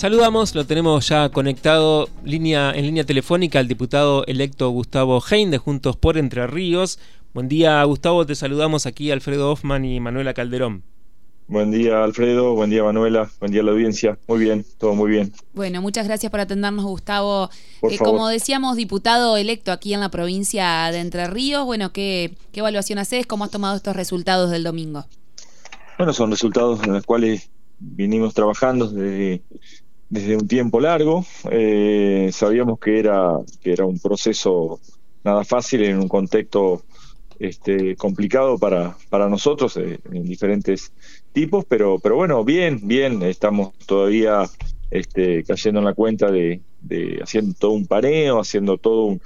Saludamos, lo tenemos ya conectado línea, en línea telefónica al diputado electo Gustavo Hein de Juntos por Entre Ríos. Buen día, Gustavo, te saludamos aquí Alfredo Hoffman y Manuela Calderón. Buen día, Alfredo. Buen día, Manuela. Buen día a la audiencia. Muy bien, todo muy bien. Bueno, muchas gracias por atendernos, Gustavo. Eh, como decíamos, diputado electo aquí en la provincia de Entre Ríos, bueno, ¿qué, ¿qué evaluación haces? ¿Cómo has tomado estos resultados del domingo? Bueno, son resultados en los cuales vinimos trabajando desde, desde un tiempo largo. Eh, sabíamos que era, que era un proceso nada fácil en un contexto este, complicado para, para nosotros eh, en diferentes tipos, pero, pero bueno, bien, bien, estamos todavía este, cayendo en la cuenta de, de haciendo todo un paneo, haciendo todo un,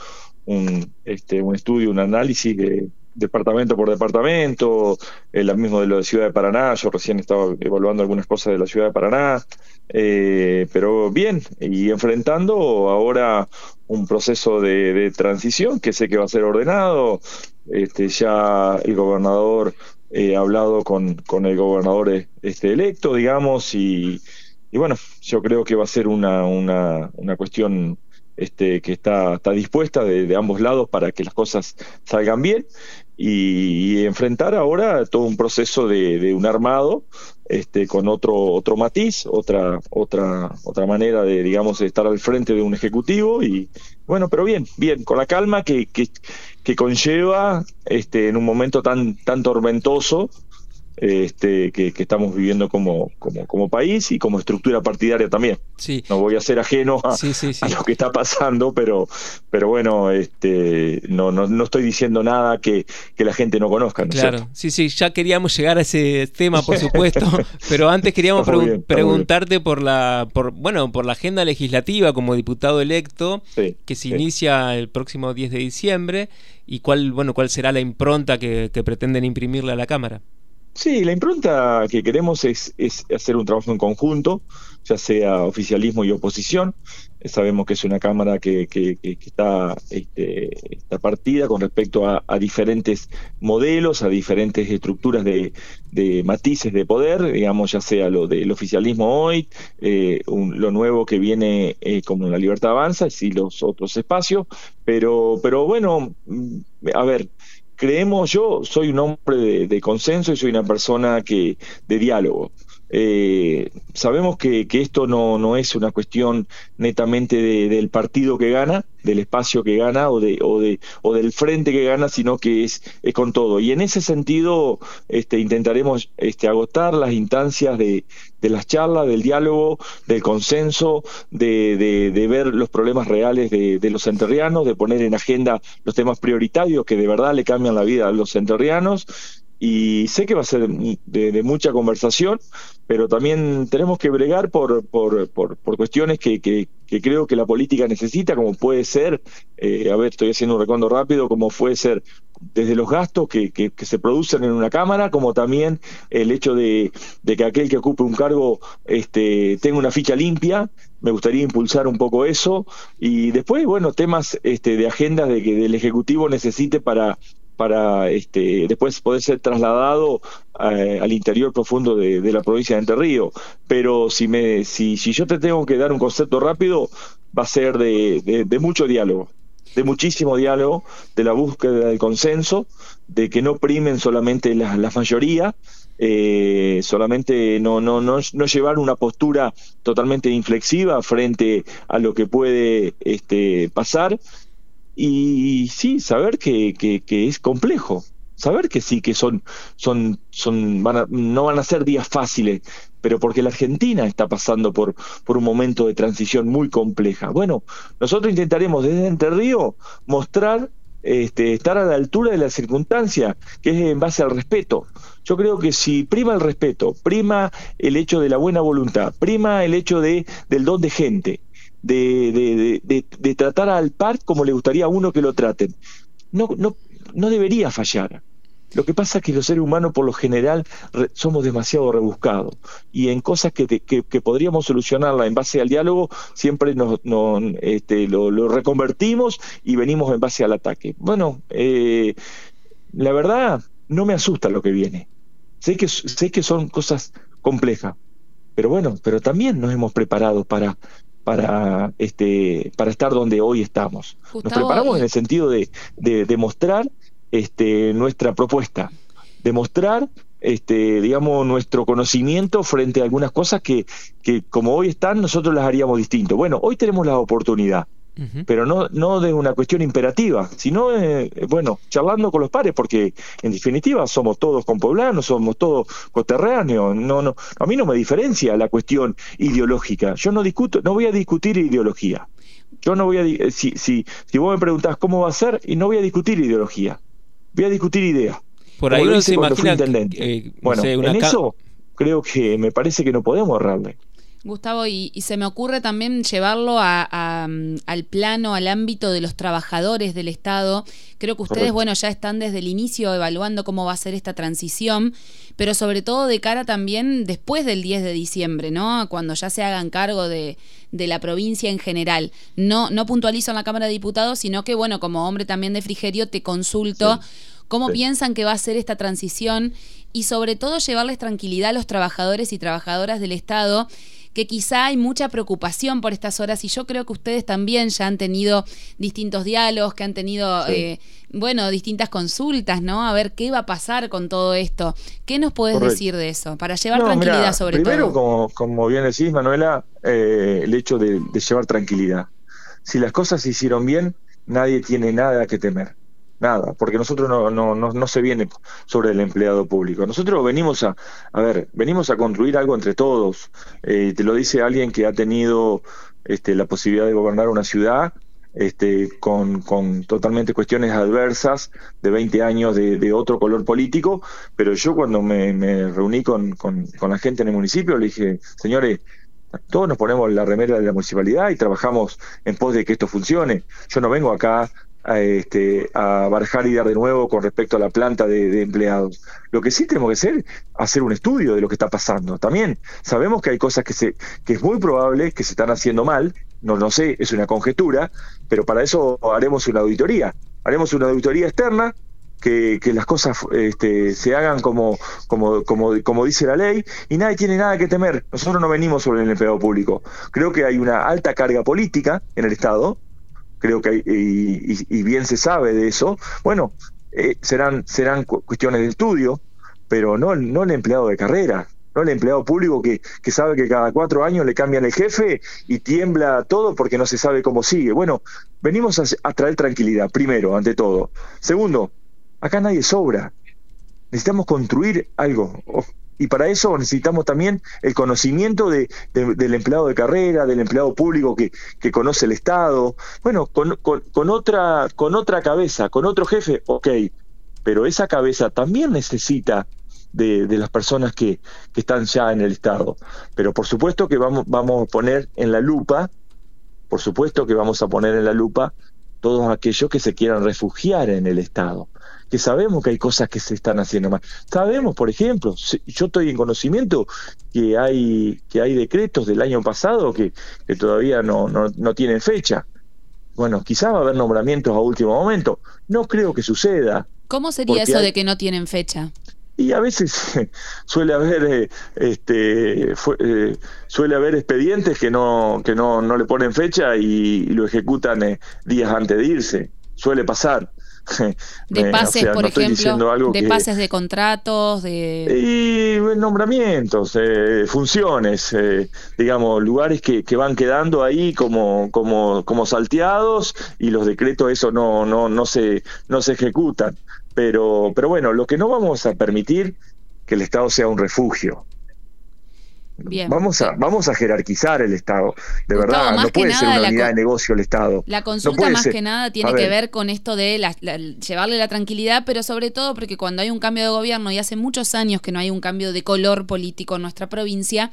un, este, un estudio, un análisis de, departamento por departamento, el mismo de lo de Ciudad de Paraná, yo recién estaba evaluando algunas cosas de la Ciudad de Paraná, eh, pero bien, y enfrentando ahora un proceso de, transición que sé que va a ser ordenado, este, ya el gobernador eh, ha hablado con, el gobernador este, electo, digamos, y, y bueno, yo creo que va a ser una cuestión este, que está, está dispuesta de, ambos lados para que las cosas salgan bien y, enfrentar ahora todo un proceso de, un armado este, con otro, otro matiz, otra, otra, otra manera de, digamos, estar al frente de un ejecutivo y bueno, pero bien, bien, con la calma que, que, que conlleva este, en un momento tan, tan tormentoso este, que, estamos viviendo como, como, como, país y como estructura partidaria también. Sí. No voy a ser ajeno a, lo que está pasando, pero, pero bueno, este, no, no, no estoy diciendo nada que, que, la gente no conozca. claro, sí, sí, ya queríamos llegar a ese tema, por supuesto, pero antes queríamos preguntarte por la, por, bueno, por la agenda legislativa como diputado electo, que se inicia el próximo 10 de diciembre, y cuál, bueno, cuál será la impronta que pretenden imprimirle a la Cámara. Sí, la impronta que queremos es, es, hacer un trabajo en conjunto, ya sea oficialismo y oposición. Sabemos que es una Cámara que, que, está, este, partida con respecto a, diferentes modelos, a diferentes estructuras de, de, matices de poder, digamos, ya sea lo del oficialismo hoy, eh, lo nuevo que viene eh, como la libertad avanza, y los otros espacios. Pero, pero bueno, mm, a ver, creemos, yo soy un hombre de, consenso y soy una persona que de diálogo. Eh, sabemos que, esto no, es una cuestión netamente del partido que gana, del espacio que gana o, de, o, de, o del frente que gana, sino que es, es con todo. Y en ese sentido este, intentaremos este, agotar las instancias de, de las charlas, del diálogo, del consenso, de, de, ver los problemas reales de, de, los enterrianos, de poner en agenda los temas prioritarios que de verdad le cambian la vida a los enterrianos y sé que va a ser de, mucha conversación, pero también tenemos que bregar por, por, por, cuestiones que, que, creo que la política necesita, como puede ser, eh, a ver, estoy haciendo un recondo rápido, como puede ser desde los gastos que, se producen en una Cámara, como también el hecho de, de, que aquel que ocupe un cargo este, tenga una ficha limpia, me gustaría impulsar un poco eso, y después, bueno, temas este, de agendas de que el Ejecutivo necesite para para este, después poder ser trasladado eh, al interior profundo de, la provincia de Entre Ríos. Pero si, me, si, si yo te tengo que dar un concepto rápido, va a ser de, de, mucho diálogo, de muchísimo diálogo, de la búsqueda del consenso, de que no primen solamente las la mayoría, eh, solamente no, llevar una postura totalmente inflexiva frente a lo que puede este, pasar, y sí, saber que, es complejo, saber que sí, que son, son, son, van no van a ser días fáciles, pero porque la Argentina está pasando por, por un momento de transición muy compleja. Bueno, nosotros intentaremos desde Entre mostrar, este, estar a la altura de la circunstancia, que es en base al respeto. Yo creo que si prima el respeto, prima el hecho de la buena voluntad, prima el hecho de, del don de gente, de, de, de, tratar al par como le gustaría a uno que lo traten. No, no, no debería fallar. Lo que pasa es que los seres humanos por lo general somos demasiado rebuscados y en cosas que, que, podríamos solucionarla en base al diálogo siempre nos, este, lo, reconvertimos y venimos en base al ataque. Bueno, eh, la verdad no me asusta lo que viene. Sé que, sé que son cosas complejas, pero bueno, pero también nos hemos preparado para para este para estar donde hoy estamos. nos preparamos en el sentido de, de, de mostrar este, nuestra propuesta, demostrar este, digamos, nuestro conocimiento frente a algunas cosas que, que como hoy están, nosotros las haríamos distinto. Bueno, hoy tenemos la oportunidad pero no, no de una cuestión imperativa, sino, eh, bueno, charlando con los pares, porque en definitiva somos todos compoblanos, somos todos coterráneos, no, no, a mí no me diferencia la cuestión ideológica, yo no discuto, no voy a discutir ideología, yo no voy a, si, si, si vos me preguntás cómo va a ser, y no voy a discutir ideología, voy a discutir ideas. Por ahí uno se imagina, eh, bueno, en eso creo que me parece que no podemos ahorrarle. Gustavo, y, se me ocurre también llevarlo al plano, al ámbito de los trabajadores del Estado. Creo que ustedes, bueno, ya están desde el inicio evaluando cómo va a ser esta transición, pero sobre todo de cara también después del 10 de diciembre, ¿no? Cuando ya se hagan cargo de, la provincia en general. No, no puntualizo en la Cámara de Diputados, sino que, bueno, como hombre también de Frigerio, te consulto. ¿Cómo piensan que va a ser esta transición? Y sobre todo llevarles tranquilidad a los trabajadores y trabajadoras del Estado que quizá hay mucha preocupación por estas horas y yo creo que ustedes también ya han tenido distintos diálogos, que han tenido, eh, bueno, distintas consultas, ¿no? A ver qué va a pasar con todo esto. ¿Qué nos puedes decir de eso? Para llevar tranquilidad sobre todo. Primero, como, como bien decís, Manuela, eh, el hecho de llevar tranquilidad. Si las cosas se hicieron bien, nadie tiene nada que temer nada, porque nosotros no, no, no, se viene sobre el empleado público. Nosotros venimos a, a ver, venimos a construir algo entre todos. Eh, te lo dice alguien que ha tenido este, la posibilidad de gobernar una ciudad este, con, con totalmente cuestiones adversas de 20 años de, de otro color político, pero yo cuando me, me reuní con, con, con la gente en el municipio le dije, señores, todos nos ponemos la remera de la municipalidad y trabajamos en pos de que esto funcione. Yo no vengo acá a, este, a barajar y dar de nuevo con respecto a la planta de, empleados. Lo que sí tenemos que hacer, hacer un estudio de lo que está pasando. También sabemos que hay cosas que, se, que es muy probable que se están haciendo mal, no lo sé, es una conjetura, pero para eso haremos una auditoría. Haremos una auditoría externa que, que, las cosas este, se hagan como, como, como, como, dice la ley y nadie tiene nada que temer. Nosotros no venimos sobre el empleado público. Creo que hay una alta carga política en el Estado creo que y, bien se sabe de eso, bueno, eh, serán, serán cuestiones de estudio, pero no, no el empleado de carrera, no el empleado público que, que sabe que cada cuatro años le cambian el jefe y tiembla todo porque no se sabe cómo sigue. Bueno, venimos a traer tranquilidad, primero, ante todo. Segundo, acá nadie sobra. Necesitamos construir algo. Y para eso necesitamos también el conocimiento de, del empleado de carrera, del empleado público que, que conoce el Estado. Bueno, con, con, otra, con otra cabeza, con otro jefe, ok, pero esa cabeza también necesita de, de, las personas que, que, están ya en el Estado. Pero por supuesto que vamos, vamos a poner en la lupa, por supuesto que vamos a poner en la lupa todos aquellos que se quieran refugiar en el Estado que sabemos que hay cosas que se están haciendo mal. Sabemos, por ejemplo, yo estoy en conocimiento que hay, que hay decretos del año pasado que, que todavía no, no, no tienen fecha. Bueno, quizás va a haber nombramientos a último momento. No creo que suceda. ¿Cómo sería eso de que no tienen fecha? y a veces suele haber eh, este eh, suele haber expedientes que no que no, no le ponen fecha y, lo ejecutan eh, días antes de irse suele pasar de pases, por ejemplo, de pases de contratos, de... Y nombramientos, eh, funciones, eh, digamos, lugares que, que, van quedando ahí como, como, como salteados y los decretos eso no, no, no, se, no se ejecutan. Pero, pero bueno, lo que no vamos a permitir que el Estado sea un refugio. Vamos a, vamos a jerarquizar el Estado. De verdad, no puede ser una unidad de negocio el Estado. La consulta más que nada tiene que ver con esto de llevarle la tranquilidad, pero sobre todo porque cuando hay un cambio de gobierno y hace muchos años que no hay un cambio de color político en nuestra provincia,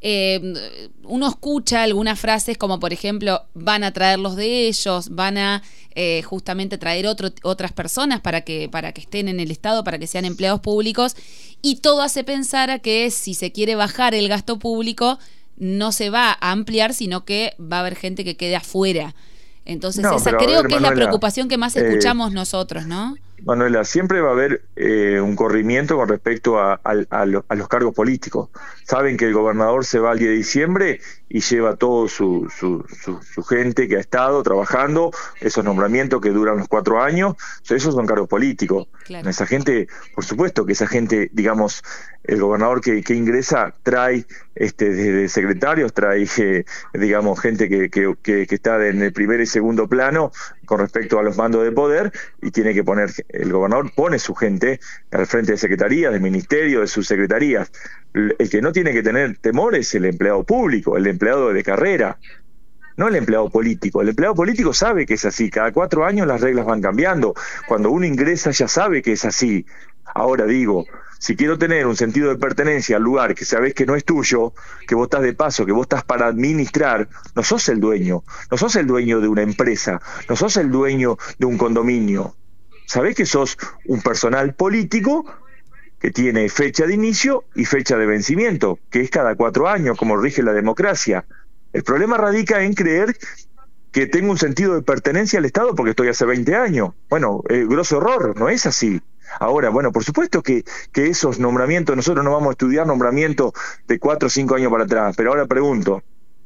eh, uno escucha algunas frases como por ejemplo van a traerlos de ellos, van a eh, justamente traer otro, otras personas para que, para que estén en el Estado, para que sean empleados públicos, y todo hace pensar a que si se quiere bajar el gasto público, no se va a ampliar, sino que va a haber gente que quede afuera. Entonces, esa creo que es la preocupación que más eh, escuchamos nosotros, ¿no? Manuela, siempre va a haber eh, un corrimiento con respecto a, los cargos políticos. Saben que el gobernador se va el día de diciembre y lleva todo su, su, gente que ha estado trabajando, esos nombramientos que duran los cuatro años, esos son cargos políticos. Esa gente, por supuesto que esa gente, digamos, el gobernador que, ingresa trae este, desde secretarios, trae, eh, digamos, gente que, que, que está en el primer y segundo plano con respecto a los mandos de poder y tiene que poner, el gobernador pone su gente al frente de secretarías, de ministerio, de sus secretarías. El que no tiene que tener temor es el empleado público, el empleado de carrera, no el empleado político. El empleado político sabe que es así, cada cuatro años las reglas van cambiando. Cuando uno ingresa ya sabe que es así. Ahora digo, si quiero tener un sentido de pertenencia al lugar que sabes que no es tuyo, que vos estás de paso, que vos estás para administrar, no sos el dueño, no sos el dueño de una empresa, no sos el dueño de un condominio. Sabés que sos un personal político que tiene fecha de inicio y fecha de vencimiento, que es cada cuatro años, como rige la democracia. El problema radica en creer que tengo un sentido de pertenencia al Estado porque estoy hace 20 años. Bueno, eh, grosso error, no es así. Ahora, bueno, por supuesto que, esos nombramientos, nosotros no vamos a estudiar nombramientos de cuatro o cinco años para atrás, pero ahora pregunto,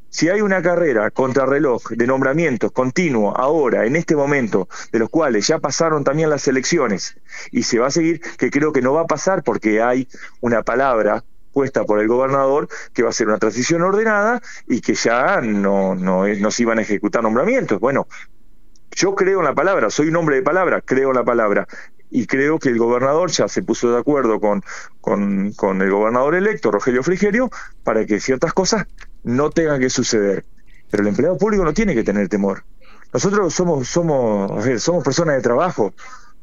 si hay una carrera contrarreloj de nombramientos continuo ahora, en este momento, de los cuales ya pasaron también las elecciones, y se va a seguir, que creo que no va a pasar porque hay una palabra puesta por el gobernador que va a ser una transición ordenada y que ya no, no, no se iban a ejecutar nombramientos. Bueno, yo creo en la palabra, soy un hombre de palabra, creo en la palabra y creo que el gobernador ya se puso de acuerdo con, con, el gobernador electo, Rogelio Frigerio, para que ciertas cosas no tengan que suceder. Pero el empleado público no tiene que tener temor. Nosotros somos, somos, somos personas de trabajo,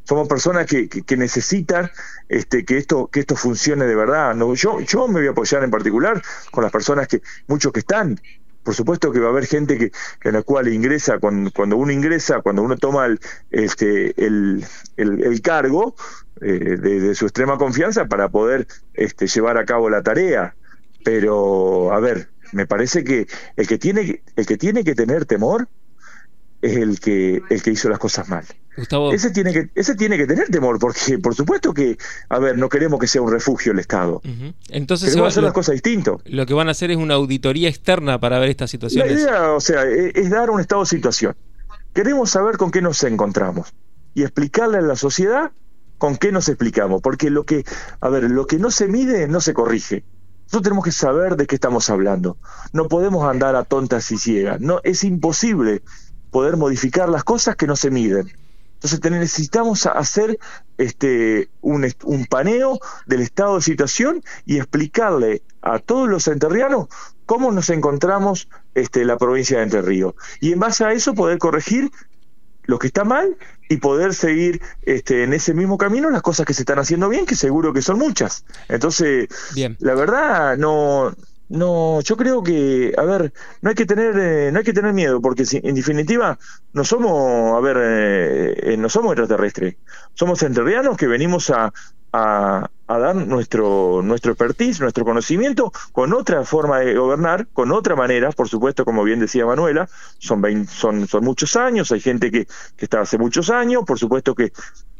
somos personas que, que, necesitan este, que esto que esto funcione de verdad. No, yo, yo me voy a apoyar en particular con las personas que, muchos que están por supuesto que va a haber gente que, en la cual ingresa, cuando, cuando, uno ingresa, cuando uno toma el, este, el, el, cargo eh, de, su extrema confianza para poder este, llevar a cabo la tarea. Pero, a ver, me parece que el que tiene, el que, tiene que tener temor es el que, el que hizo las cosas mal. Ese tiene que, ese tiene que tener temor, porque por supuesto que, a ver, no queremos que sea un refugio el Estado. Entonces queremos hacer las cosas distinto. Lo que van a hacer es una auditoría externa para ver estas situaciones. La idea, o sea, es, es dar un estado de situación. Queremos saber con qué nos encontramos y explicarle a la sociedad con qué nos explicamos, porque lo que, a ver, lo que no se mide no se corrige. Nosotros tenemos que saber de qué estamos hablando. No podemos andar a tontas y ciegas. No, es imposible poder modificar las cosas que no se miden. Entonces necesitamos hacer este, un, un, paneo del estado de situación y explicarle a todos los enterrianos cómo nos encontramos este, la provincia de Entre Ríos. Y en base a eso poder corregir lo que está mal y poder seguir este, en ese mismo camino las cosas que se están haciendo bien, que seguro que son muchas. Entonces, la verdad, no, no, yo creo que, a ver, no hay que tener, eh, no hay que tener miedo, porque si, en definitiva no somos, a ver, eh, eh, no somos extraterrestres, somos enterrianos que venimos a, a, dar nuestro, nuestro expertise, nuestro conocimiento con otra forma de gobernar, con otra manera, por supuesto, como bien decía Manuela, son, son, son muchos años, hay gente que, que está hace muchos años, por supuesto que,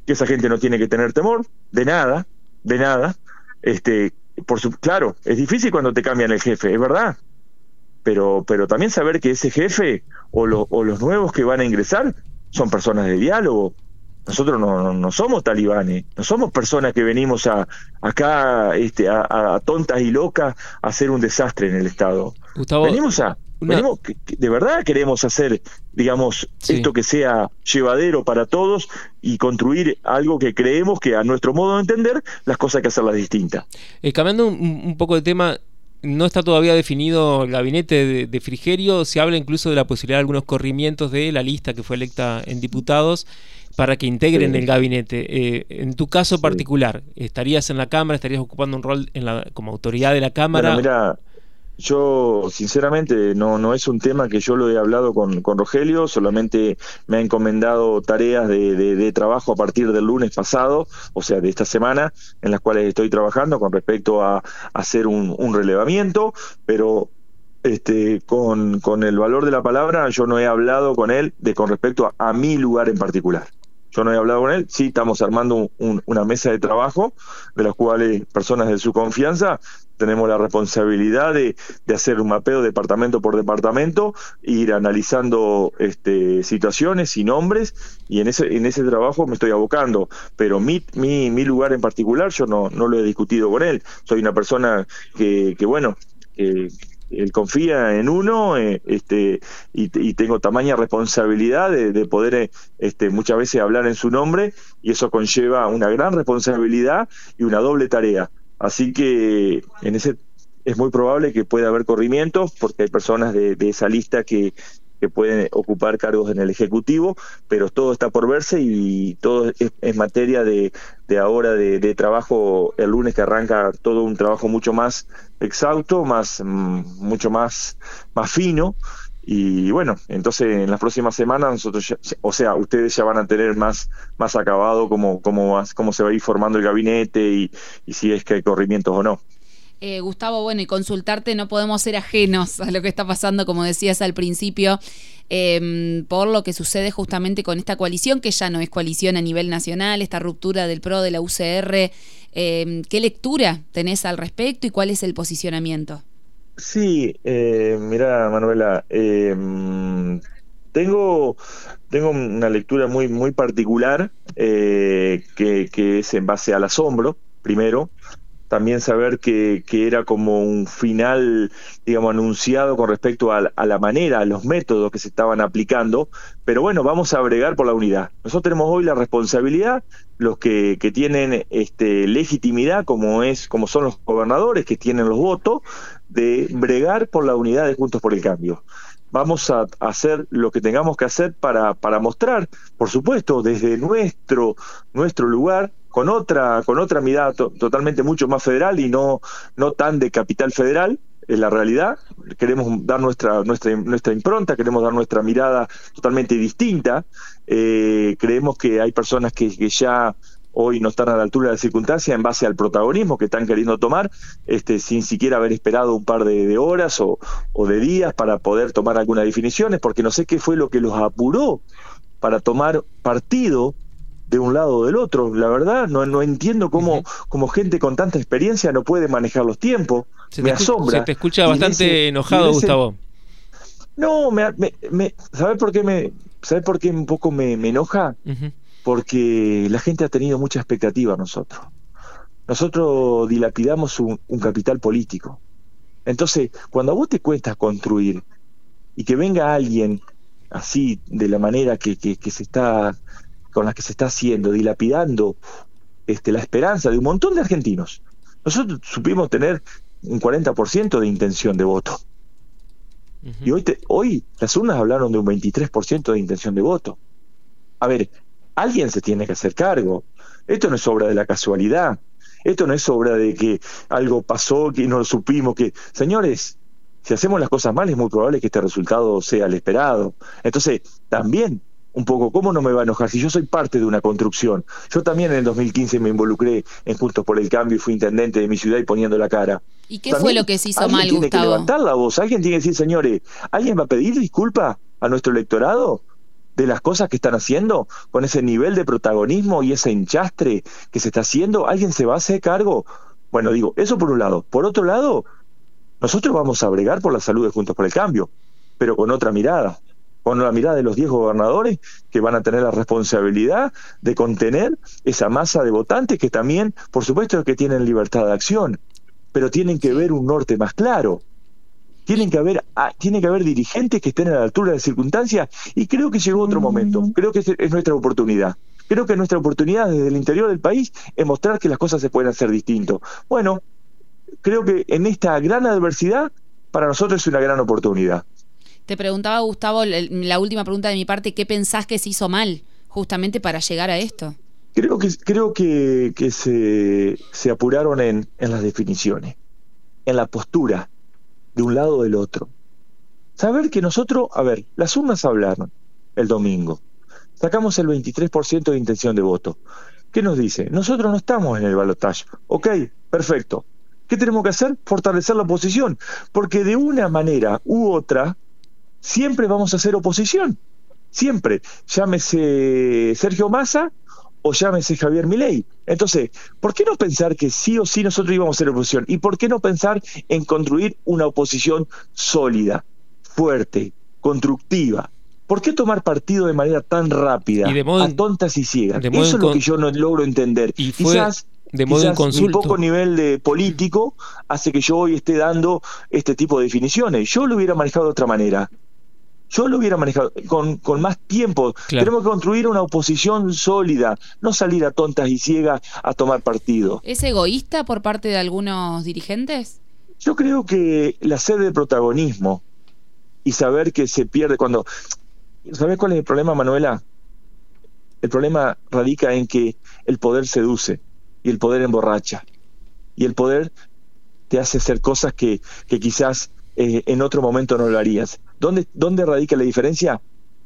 que esa gente no tiene que tener temor de nada, de nada, este, por su, claro, es difícil cuando te cambian el jefe, es verdad. Pero, pero también saber que ese jefe o, o los nuevos que van a ingresar son personas de diálogo. Nosotros no, no, somos talibanes, no somos personas que venimos a, acá este, a, tontas y locas a hacer un desastre en el Estado. venimos a, de verdad queremos hacer, digamos, esto que sea llevadero para todos y construir algo que creemos que a nuestro modo de entender las cosas hay que hacerlas distintas. Eh, cambiando un, poco de tema, no está todavía definido el gabinete de, Frigerio, se habla incluso de la posibilidad de algunos corrimientos de la lista que fue electa en diputados para que integren el gabinete. Eh, en tu caso particular, ¿estarías en la Cámara, estarías ocupando un rol en la, como autoridad de la Cámara? mira, yo, sinceramente, no, no es un tema que yo lo he hablado con, con Rogelio, solamente me ha encomendado tareas de, de, trabajo a partir del lunes pasado, o sea, de esta semana, en las cuales estoy trabajando con respecto a, hacer un, un relevamiento, pero este, con, con, el valor de la palabra, yo no he hablado con él de con respecto a, mi lugar en particular. Yo no he hablado con él, sí estamos armando una mesa de trabajo, de las cuales personas de su confianza tenemos la responsabilidad de, hacer un mapeo departamento por departamento, ir analizando este, situaciones y nombres, y en ese, en ese trabajo me estoy abocando. Pero mi, mi, mi lugar en particular yo no, no lo he discutido con él. Soy una persona que, que bueno, que, él confía en uno eh, este, y, tengo tamaña responsabilidad de, poder eh, este, muchas veces hablar en su nombre y eso conlleva una gran responsabilidad y una doble tarea. Así que en ese es muy probable que pueda haber corrimientos porque hay personas de esa lista que, que pueden ocupar cargos en el Ejecutivo, pero todo está por verse y todo es, materia de, de ahora de, trabajo el lunes que arranca todo un trabajo mucho más exhausto, más mm, mucho más, más fino. Y bueno, entonces en las próximas semanas nosotros, o sea, ustedes ya van a tener más, más acabado cómo, cómo, cómo se va a ir formando el gabinete y si es que hay corrimientos o no. Eh, Gustavo, bueno, y consultarte, no podemos ser ajenos a lo que está pasando, como decías al principio, em, por lo que sucede justamente con esta coalición, que ya no es coalición a nivel nacional, esta ruptura del PRO, de la UCR. Em, ¿Qué lectura tenés al respecto y cuál es el posicionamiento? Sí, eh, mira, Manuela, em, tengo, tengo una lectura muy, muy particular eh, que, que es en base al asombro, primero, también saber que, que, era como un final, digamos, anunciado con respecto a, la manera, a los métodos que se estaban aplicando, pero bueno, vamos a bregar por la unidad. Nosotros tenemos hoy la responsabilidad, los que, que tienen este, legitimidad, como, es, como son los gobernadores, que tienen los votos, de bregar por la unidad de Juntos por el Cambio vamos a hacer lo que tengamos que hacer para, para mostrar, por supuesto, desde nuestro, nuestro lugar, con otra, con otra mirada totalmente mucho más federal y no, no tan de capital federal, es la realidad. Queremos dar nuestra, nuestra, nuestra impronta, queremos dar nuestra mirada totalmente distinta. Eh, creemos que hay personas que, ya hoy no están a la altura de la circunstancia en base al protagonismo que están queriendo tomar, este, sin siquiera haber esperado un par de, horas o, o, de días para poder tomar algunas definiciones, porque no sé qué fue lo que los apuró para tomar partido de un lado o del otro. La verdad, no, no entiendo cómo, como gente con tanta experiencia no puede manejar los tiempos. me asombra. Se te escucha bastante enojado, Gustavo. No, me, me, ¿sabes por qué me, ¿sabes por qué un poco me, enoja? Porque la gente ha tenido mucha expectativa a nosotros. Nosotros dilapidamos un, capital político. Entonces, cuando a vos te cuesta construir y que venga alguien así, de la manera que, que, que se está con las que se está haciendo, dilapidando este, la esperanza de un montón de argentinos. Nosotros supimos tener un 40% de intención de voto. Y hoy, hoy las urnas hablaron de un 23% de intención de voto. A ver, alguien se tiene que hacer cargo. Esto no es obra de la casualidad. Esto no es obra de que algo pasó, que no lo supimos, que... Señores, si hacemos las cosas mal es muy probable que este resultado sea el esperado. Entonces, también un poco, ¿cómo no me va a enojar si yo soy parte de una construcción? Yo también en el 2015 me involucré en Juntos por el Cambio y fui intendente de mi ciudad y poniendo la cara. ¿Y qué fue lo que se hizo mal, tiene Gustavo? que levantar la voz, alguien tiene que decir, señores, ¿alguien va a pedir disculpa a nuestro electorado? de las cosas que están haciendo, con ese nivel de protagonismo y ese hinchastre que se está haciendo, ¿alguien se va a hacer cargo? Bueno, digo, eso por un lado. Por otro lado, nosotros vamos a bregar por la salud de Juntos por el Cambio, pero con otra mirada con la mirada de los 10 gobernadores que van a tener la responsabilidad de contener esa masa de votantes que también, por supuesto, que tienen libertad de acción, pero tienen que ver un norte más claro. Tienen que haber, ah, tiene que haber dirigentes que estén a la altura de las circunstancias y creo que llegó otro momento, creo que es nuestra oportunidad. Creo que nuestra oportunidad desde el interior del país es mostrar que las cosas se pueden hacer distinto. Bueno, creo que en esta gran adversidad para nosotros es una gran oportunidad. Te preguntaba, Gustavo, la última pregunta de mi parte, ¿qué pensás que se hizo mal justamente para llegar a esto? Creo que, creo que, se, se, apuraron en, en las definiciones, en la postura de un lado o del otro. Saber que nosotros, a ver, las urnas hablaron el domingo, sacamos el 23% de intención de voto. ¿Qué nos dice? Nosotros no estamos en el balotaje. Ok, perfecto. ¿Qué tenemos que hacer? Fortalecer la oposición. Porque de una manera u otra, siempre vamos a hacer oposición. siempre, llámese Sergio Massa o llámese Javier Milei. Entonces, ¿por qué no pensar que sí o sí nosotros íbamos a ser oposición? ¿Y por qué no pensar en construir una oposición sólida, fuerte, constructiva? ¿Por qué tomar partido de manera tan rápida, a tontas y ciegas? Eso es lo que yo no logro entender. Y Quizás de modo Quizás mi poco nivel de político hace que yo hoy esté dando este tipo de definiciones. Yo lo hubiera manejado de otra manera. Yo lo hubiera manejado con, con más tiempo. Tenemos que construir una oposición sólida, no salir a tontas y ciegas a tomar partido. ¿Es egoísta por parte de algunos dirigentes? Yo creo que la sed de protagonismo y saber que se pierde cuando... ¿Sabes cuál es el problema, Manuela? El problema radica en que el poder seduce y el poder emborracha. Y el poder te hace hacer cosas que, que quizás eh, en otro momento no lo harías. ¿Dónde, ¿Dónde radica la diferencia?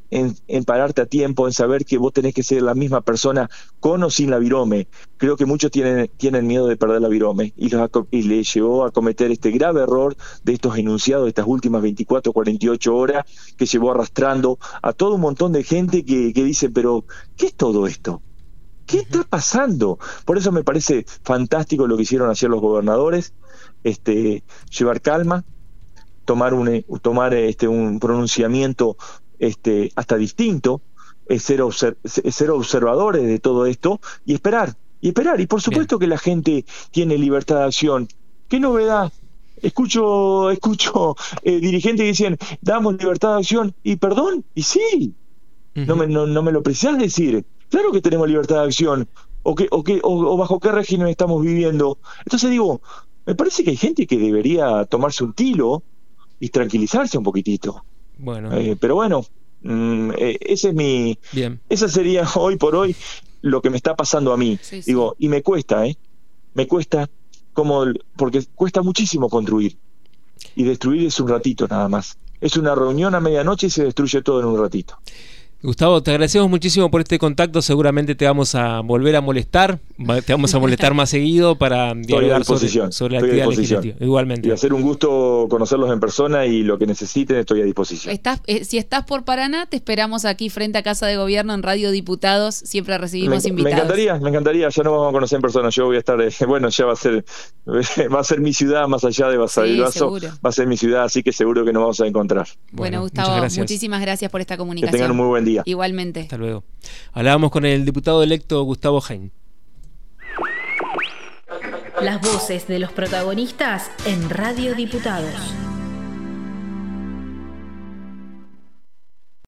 En, en, pararte a tiempo, en saber que vos tenés que ser la misma persona con o sin la virome. Creo que muchos tienen, tienen miedo de perder la virome y, los, y le llevó a cometer este grave error de estos enunciados de estas últimas 24, 48 horas que llevó arrastrando a todo un montón de gente que, que dice, pero ¿qué es todo esto? ¿Qué está pasando? Por eso me parece fantástico lo que hicieron ayer los gobernadores, este, llevar calma, tomar un, eh, tomar este, un pronunciamiento este, hasta distinto, ser, ser observadores de todo esto y esperar, y esperar. Y por supuesto que la gente tiene libertad de acción. ¿Qué novedad? Escucho, escucho eh, dirigentes que dicen, damos libertad de acción, y perdón, y sí, no, me, no, no me lo precisas decir. Claro que tenemos libertad de acción. ¿O, qué, o, qué, o, bajo qué régimen estamos viviendo? Entonces digo, me parece que hay gente que debería tomarse un tilo y tranquilizarse un poquitito. Bueno. Eh, pero bueno, mm, eh, ese es mi... Bien. Esa sería hoy por hoy lo que me está pasando a mí. Digo, y me cuesta, ¿eh? Me cuesta como... Porque cuesta muchísimo construir. Y destruir es un ratito nada más. Es una reunión a medianoche y se destruye todo en un ratito. Gustavo, te agradecemos muchísimo por este contacto. Seguramente te vamos a volver a molestar. Te vamos a molestar más seguido para dialogar sobre, sobre, la actividad legislativa. Igualmente. Y hacer un gusto conocerlos en persona y lo que necesiten estoy a disposición. Estás, eh, si estás por Paraná, te esperamos aquí frente a Casa de Gobierno en Radio Diputados. Siempre recibimos invitados. Me encantaría, me encantaría. Ya no vamos a conocer en persona. Yo voy a estar, eh, bueno, ya va a ser, va a ser mi ciudad más allá de Basavilbaso. Sí, va a ser mi ciudad, así que seguro que nos vamos a encontrar. Bueno, Gustavo, muchísimas gracias por esta comunicación. Que tengan un muy buen día. Igualmente. Hasta luego. Hablábamos con el diputado electo Gustavo Jain. Las voces de los protagonistas en Radio Diputados.